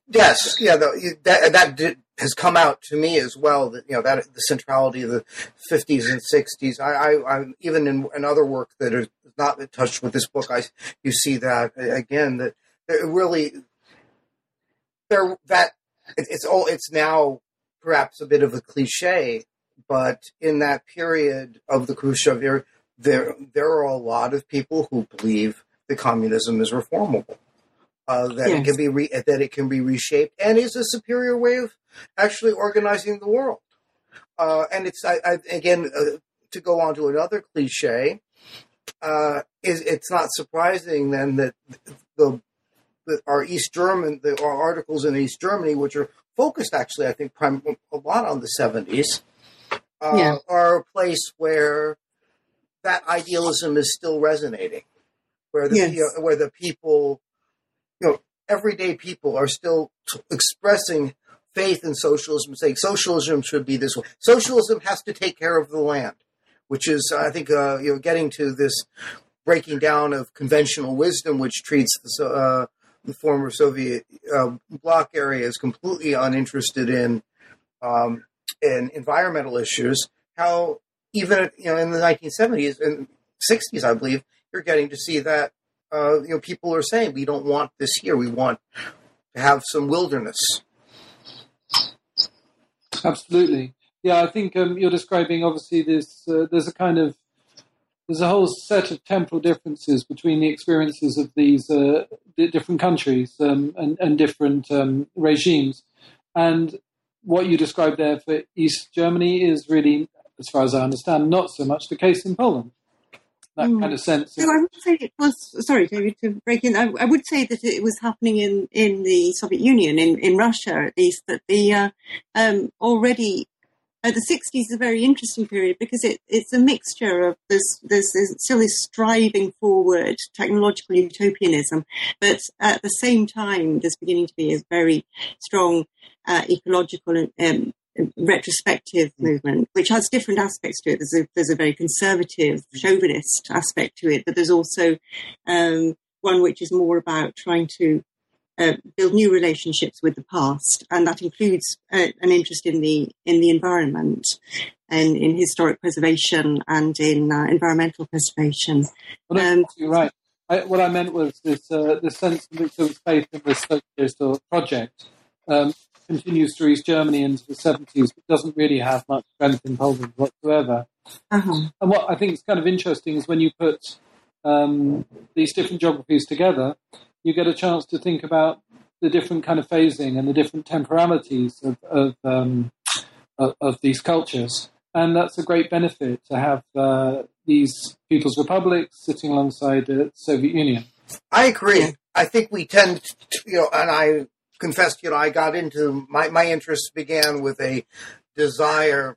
Yes, yeah, the, that that did, has come out to me as well. That you know that the centrality of the fifties and sixties. I, I, even in another work that is not touched with this book, I you see that again that it really there that it, it's all it's now perhaps a bit of a cliche, but in that period of the Khrushchev era, there there are a lot of people who believe that communism is reformable uh, that yes. it can be re- that it can be reshaped and is a superior way of actually organizing the world. Uh, and it's I, I, again uh, to go on to another cliche. Uh, is it's not surprising then that the, the our East German the our articles in East Germany, which are focused actually I think prim- a lot on the seventies, uh, yeah. are a place where that idealism is still resonating, where the yes. where the people you know, everyday people are still t- expressing faith in socialism, saying socialism should be this way. Socialism has to take care of the land, which is, I think, uh, you know, getting to this breaking down of conventional wisdom, which treats the, uh, the former Soviet uh, bloc area as completely uninterested in um, in environmental issues. How even you know in the 1970s and 60s, I believe, you're getting to see that uh, you know, people are saying we don't want this here. We want to have some wilderness. Absolutely. Yeah, I think um, you're describing obviously this. Uh, there's a kind of there's a whole set of temporal differences between the experiences of these uh, different countries um, and, and, different um, regimes. And what you described there for East Germany is really, as far as I understand, not so much the case in Poland. That mm. kind of sense. So I would say it was. Sorry, David, to break in. I, I, would say that it was happening in, in the Soviet Union, in, in Russia at least, that the uh, um, already uh, the 60s is a very interesting period because it, it's a mixture of there's, there's, there's still this striving forward technological utopianism, but at the same time, there's beginning to be a very strong uh, ecological um, retrospective mm. movement, which has different aspects to it. There's a, there's a very conservative, chauvinist aspect to it, but there's also um, one which is more about trying to uh, build new relationships with the past, and that includes uh, an interest in the in the environment and in historic preservation and in uh, environmental preservation. Well, um, you're right. I, what I meant was this uh, the sense in which there was faith in this socialist project um, continues through East Germany into the 70s, but doesn't really have much strength in Poland whatsoever. Uh-huh. And what I think is kind of interesting is when you put um, these different geographies together, you get a chance to think about the different kind of phasing and the different temporalities of of, um, of, of these cultures, and that's a great benefit to have uh, these people's republics sitting alongside the Soviet Union. I agree. I think we tend, to, you know, and I confessed, you know, I got into my my interest began with a desire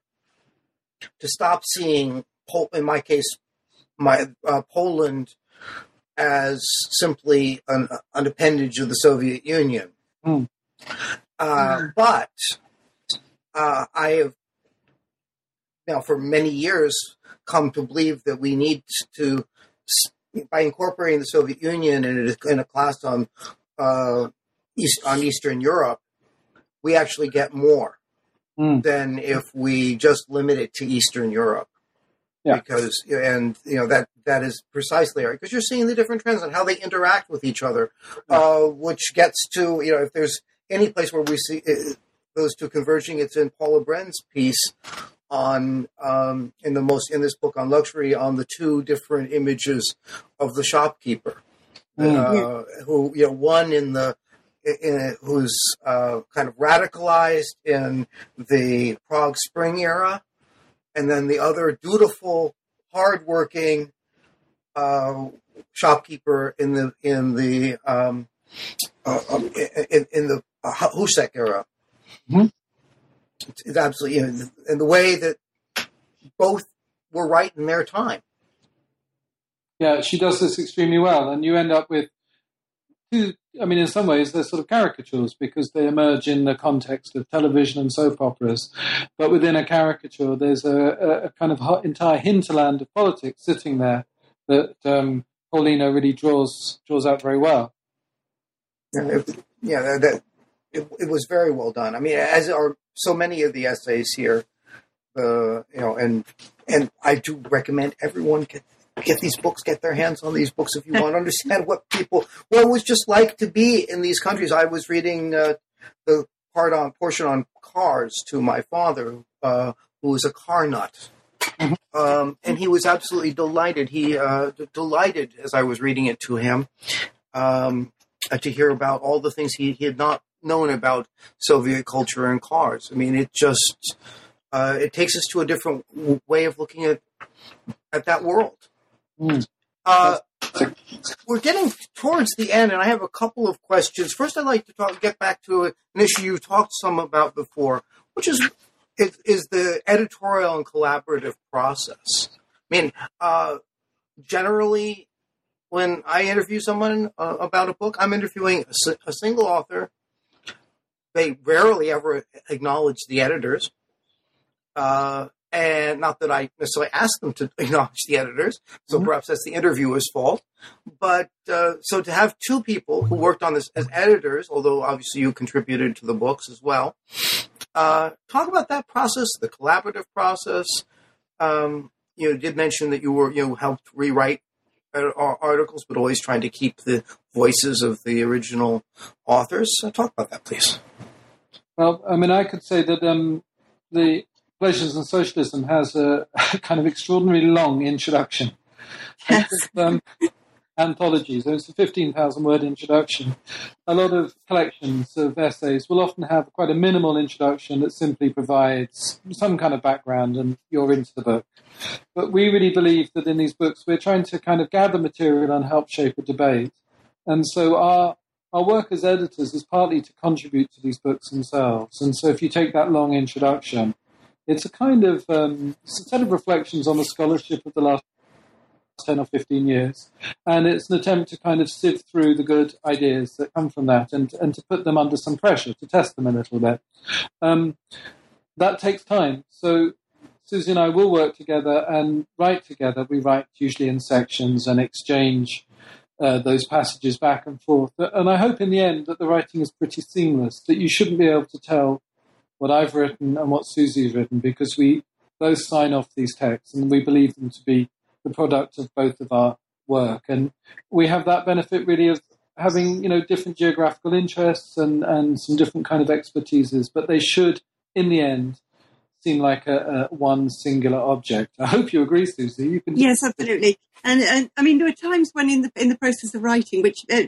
to stop seeing, in my case, my uh, Poland as simply an, an appendage of the Soviet Union. Mm. Uh, mm. But uh, I have now for many years come to believe that we need to, by incorporating the Soviet Union in a, in a class on uh, East, on Eastern Europe, we actually get more mm. than if we just limit it to Eastern Europe. Yeah. Because and you know that that is precisely right because you're seeing the different trends and how they interact with each other, uh, which gets to you know if there's any place where we see it, uh, those two converging, it's in Paula Bren's piece on um, in the most in this book on luxury on the two different images of the shopkeeper, mm-hmm. uh, who you know one in the in, who's uh, kind of radicalized in the Prague Spring era, and then the other dutiful, hardworking uh, shopkeeper in the in the um, uh, um, in, in, the uh, Husák era. Mm-hmm. It's, it's, absolutely in, in the way that both were right in their time. Yeah, she does this extremely well, and you end up with I mean, in some ways, they're sort of caricatures because they emerge in the context of television and soap operas. But within a caricature, there's a, a kind of entire hinterland of politics sitting there that um, really draws draws out very well. Yeah, it, yeah, that, it, it was very well done. I mean, as are so many of the essays here, uh, you know, and and I do recommend everyone get get these books, get their hands on these books if you want to understand what people, what it was just like to be in these countries. I was reading uh, the part on portion on cars to my father, uh, who was a car nut. Mm-hmm. Um, and he was absolutely delighted. He uh, d- delighted as I was reading it to him um, uh, to hear about all the things he, he, had not known about Soviet culture and cars. I mean, it just uh, it takes us to a different way of looking at at that world. Mm. Uh, we're getting towards the end, and I have a couple of questions. First, I'd like to talk, get back to an issue you talked some about before, which is is the editorial and collaborative process. I mean, uh, generally, when I interview someone uh, about a book, I'm interviewing a, a, single author. They rarely ever acknowledge the editors. Uh, and not that I necessarily asked them to acknowledge the editors, so mm-hmm. perhaps that's the interviewer's fault. But uh, so to have two people who worked on this as editors, although obviously you contributed to the books as well, uh, talk about that process, the collaborative process. Um, you know, did mention that you were you know helped rewrite articles, but always trying to keep the voices of the original authors. So talk about that, please. Well, I mean, I could say that um, the Pleasures and Socialism has a, kind of extraordinarily long introduction. Yes. um, anthologies. It's a 15,000 word introduction. A lot of collections of essays will often have quite a minimal introduction that simply provides some kind of background and you're into the book. But we really believe that in these books, we're trying to kind of gather material and help shape a debate. And so our our work as editors is partly to contribute to these books themselves. And so if you take that long introduction, it's a kind of um, a set of reflections on the scholarship of the last 10 or 15 years. And it's an attempt to kind of sift through the good ideas that come from that and, and to put them under some pressure, to test them a little bit. Um, that takes time. So Susie and I will work together and write together. We write usually in sections and exchange uh, those passages back and forth. And I hope in the end that the writing is pretty seamless, that you shouldn't be able to tell what I've written and what Susie's written because we both sign off these texts and we believe them to be the product of both of our work. And we have that benefit really of having, you know, different geographical interests and, and some different kind of expertises, but they should, in the end, seem like a, a, one singular object. I hope you agree, Susie. You can yes, absolutely. And, and I mean, there were times when in the in the process of writing, which uh,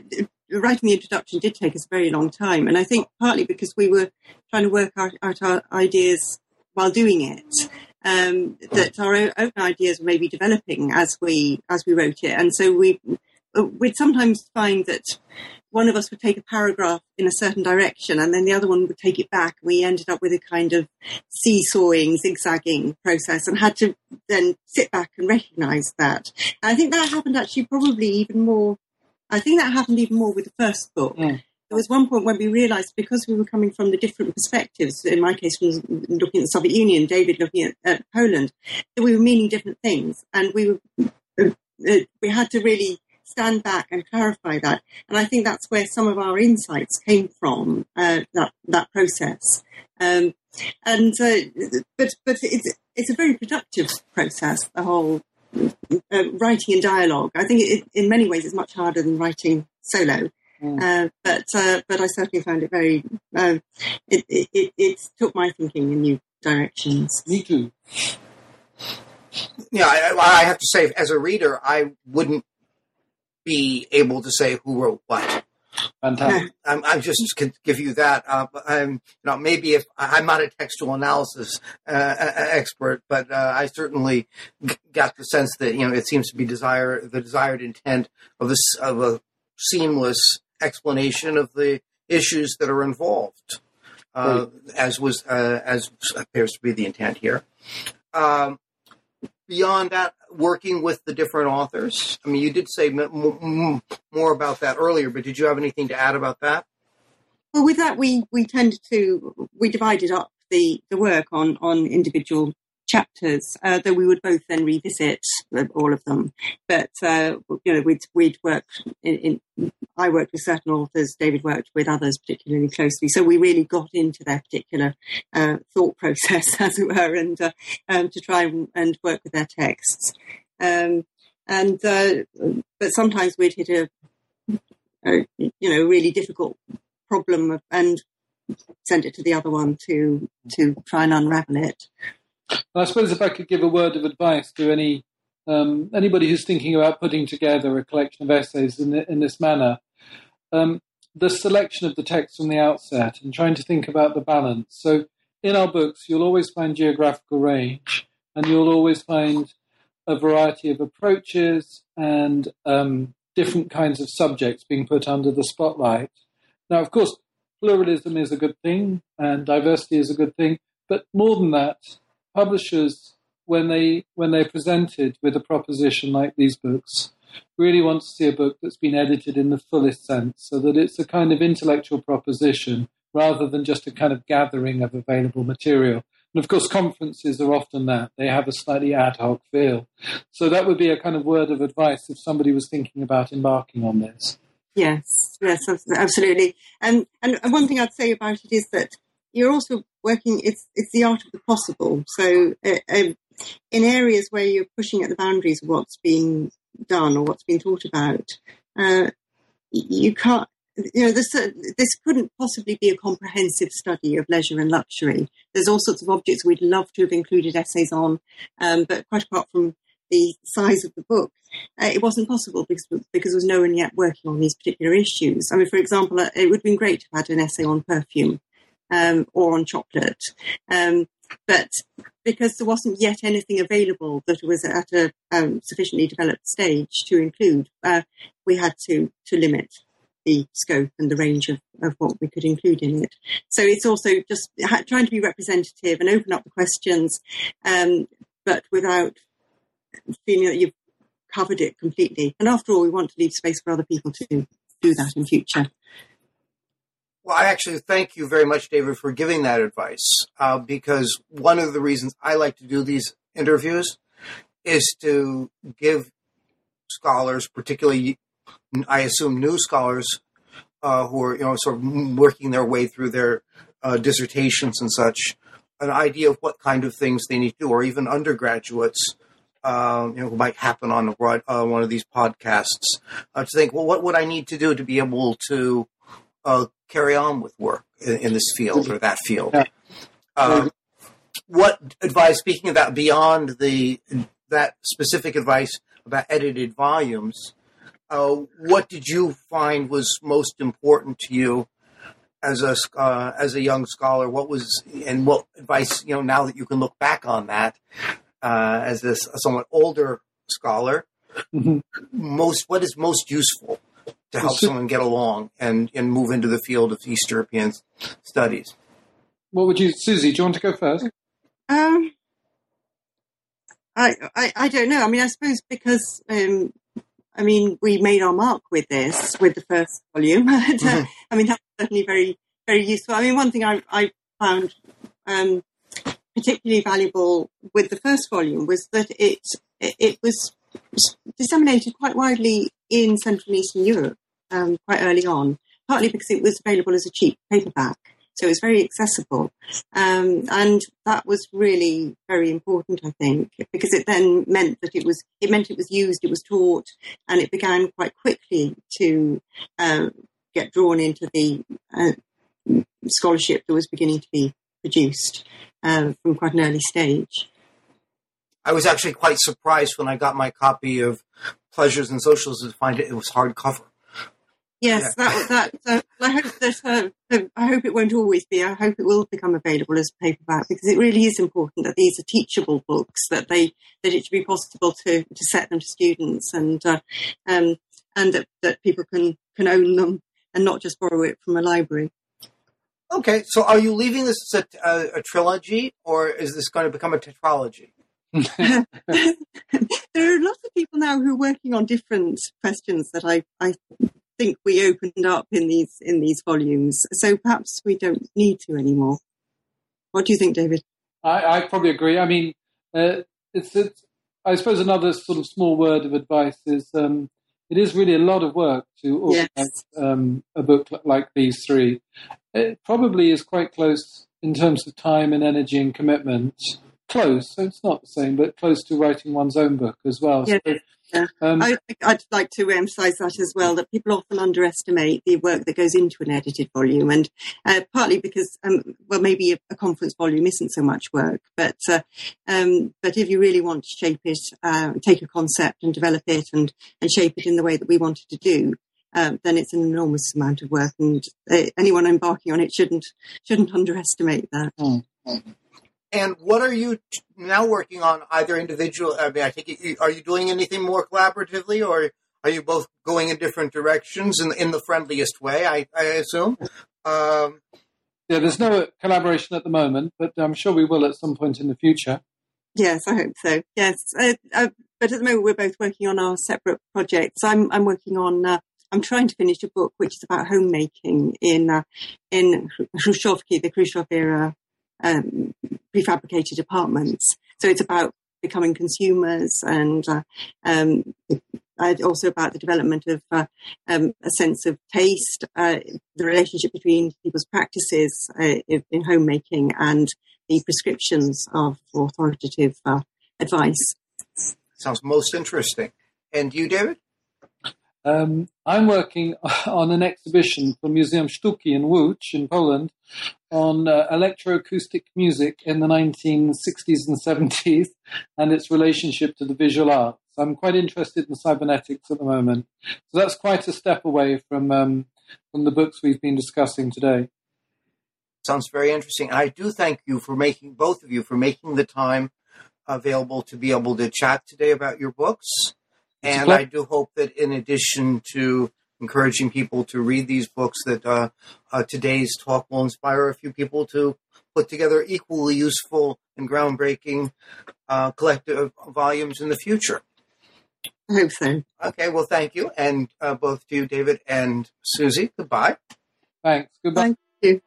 writing the introduction did take us a very long time, and I think partly because we were trying to work out, out our ideas while doing it. Um, that our own ideas were maybe developing as we as we wrote it, and so we we'd sometimes find that one of us would take a paragraph in a certain direction and then the other one would take it back. We ended up with a kind of seesawing, zigzagging process and had to then sit back and recognize that. And I think that happened actually probably even more. I think that happened even more with the first book. Yeah. There was one point when we realized because we were coming from the different perspectives, in my case, from looking at the Soviet Union, David looking at, at Poland, that we were meaning different things. And we were, uh, uh we had to really stand back and clarify that. And I think that's where some of our insights came from, uh, that, that process. Um, and, uh, but, but it's, it's a very productive process, the whole uh, writing in dialogue. I think it, in many ways it's much harder than writing solo. Mm. Uh, but uh, but I certainly found it very. Uh, it, it, it took my thinking in new directions. Me too. Yeah, I, I, have to say, as a reader, I wouldn't be able to say who wrote what. Fantastic. I'm, I'm just can give you that. Uh, I'm, you know, maybe if I'm not a textual analysis uh, expert, but uh, I certainly got the sense that you know it seems to be desire the desired intent of this of a seamless explanation of the issues that are involved, uh, as was uh, as appears to be the intent here. Um, beyond that, working with the different authors? I mean, you did say more about that earlier, but did you have anything to add about that? Well, with that, we we tend to we divided up the the work on on individual chapters, uh, though we would both then revisit all of them. But uh, you know, we'd we'd worked in, in, I worked with certain authors, David worked with others particularly closely, so we really got into their particular uh, thought process, as it were, and uh, um, to try and, and, work with their texts. Um, and uh, but sometimes we'd hit a, a you know really difficult problem and send it to the other one to to try and unravel it. I suppose if I could give a word of advice to any um, anybody who's thinking about putting together a collection of essays in, in this manner, um, the selection of the text from the outset and trying to think about the balance. So, in our books, you'll always find geographical range, and you'll always find a variety of approaches and um, different kinds of subjects being put under the spotlight. Now, of course, pluralism is a good thing and diversity is a good thing, but more than that, publishers when they when they're presented with a proposition like these books really want to see a book that's been edited in the fullest sense so that it's a kind of intellectual proposition rather than just a kind of gathering of available material. And of course conferences are often that. They have a slightly ad hoc feel. So that would be a kind of word of advice if somebody was thinking about embarking on this. Yes yes absolutely. And and one thing i'd say about it is that you're also working. It's it's the art of the possible. So uh, um, in areas where you're pushing at the boundaries of what's being done or what's been thought about, uh, you can't. You know, this, uh, this couldn't possibly be a comprehensive study of leisure and luxury. There's all sorts of objects we'd love to have included essays on, um, but quite apart from the size of the book, uh, it wasn't possible because because there was no one yet working on these particular issues. I mean, for example, uh, it would have been great to have had an essay on perfume um, or on chocolate, um, but because there wasn't yet anything available that was at a um, sufficiently developed stage to include, uh, we had to to limit the scope and the range of, of what we could include in it. So it's also just trying to be representative and open up the questions, um, but without feeling that you've covered it completely. And after all, we want to leave space for other people to do that in future. Well, I actually thank you very much, David, for giving that advice. Uh, because one of the reasons I like to do these interviews is to give scholars, particularly, I assume, new scholars uh, who are you know sort of working their way through their uh, dissertations and such, an idea of what kind of things they need to do, or even undergraduates um, you know, who might happen on uh, one of these podcasts, uh, to think, well, what would I need to do to be able to uh, carry on with work in, in, this field or that field? Um, what advice? Speaking about beyond the that specific advice about edited volumes, uh, what did you find was most important to you as a uh, as a young scholar? What was and what advice you know now that you can look back on that? uh, as this a somewhat older scholar, mm-hmm. most what is most useful to help someone get along and, and move into the field of East European studies? What would you, Susie? Do you want to go first? Um, I, I, I don't know. I mean, I suppose because um, I mean we made our mark with this with the first volume. mm-hmm. I mean that's certainly very very useful. I mean, one thing I, I found um, particularly valuable with the first volume was that it it was disseminated quite widely in Central and Eastern Europe um, quite early on, partly because it was available as a cheap paperback, so it was very accessible, um, and that was really very important, I think, because it then meant that it was it meant it was used, it was taught, and it began quite quickly to uh, get drawn into the uh, scholarship that was beginning to be produced um, from quite an early stage. I was actually quite surprised when I got my copy of Pleasures and Socials to find it it was hardcover. Yes, yeah. that that. Uh, I hope that uh, I hope it won't always be. I hope it will become available as paperback because it really is important that these are teachable books. That they that it should be possible to to set them to students and uh, um, and that, that people can can own them and not just borrow it from a library. Okay, so are you leaving this as a, a, a trilogy, or is this going to become a tetralogy? there are lots of people now who are working on different questions that I, I think we opened up in these in these volumes. So perhaps we don't need to anymore. What do you think, David? I, I probably agree. I mean, uh, it's, it's, I suppose another sort of small word of advice is um, it is really a lot of work to organize yes. um, a book like these three. It probably is quite close in terms of time and energy and commitment. Close, so it's not the same, but close to writing one's own book as well. Yeah. So, yeah. Um, I, would like to emphasise that as well. That people often underestimate the work that goes into an edited volume, and uh, partly because, um, well, maybe a, a, conference volume isn't so much work, but uh, um, but if you really want to shape it, uh, take a concept and develop it, and and shape it in the way that we wanted to do, um, then it's an enormous amount of work, and uh, anyone embarking on it shouldn't shouldn't underestimate that. Mm. And what are you now working on, either individual? I mean, I think are you doing anything more collaboratively, or are you both going in different directions in in the friendliest way? I, I assume. Um, yeah, there's no collaboration at the moment, but I'm sure we will at some point in the future. Yes, I hope so. Yes, uh, uh, but at the moment we're both working on our separate projects. I'm I'm working on uh, I'm trying to finish a book which is about homemaking in uh, in Khrushchevki, the Khrushchev era um, prefabricated apartments. So it's about becoming consumers and uh, um, also about the development of uh, um, a sense of taste, uh, the relationship between people's practices uh, in homemaking and the prescriptions of authoritative uh, advice. Sounds most interesting. And you, David? Um, I'm working on an exhibition for Museum Sztuki in Łódź in Poland on uh, electroacoustic music in the 1960s and 70s and its relationship to the visual arts. I'm quite interested in cybernetics at the moment. So that's quite a step away from um, from the books we've been discussing today. Sounds very interesting. I do thank you for making both of you for making the time available to be able to chat today about your books. And I do hope that in addition to encouraging people to read these books, that uh, uh, today's talk will inspire a few people to put together equally useful and groundbreaking uh, collective volumes in the future. I hope so. Okay, well, thank you. And uh, both to you, David and Susie, goodbye. Thanks. Goodbye. Thank you.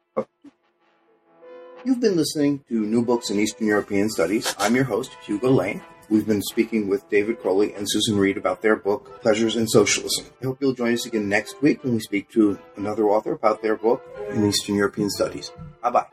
You've been listening to New Books in Eastern European Studies. I'm your host, Hugo Lane. We've been speaking with David Crowley and Susan Reid about their book, Pleasures in Socialism. I hope you'll join us again next week when we speak to another author about their book in Eastern European Studies. Bye bye.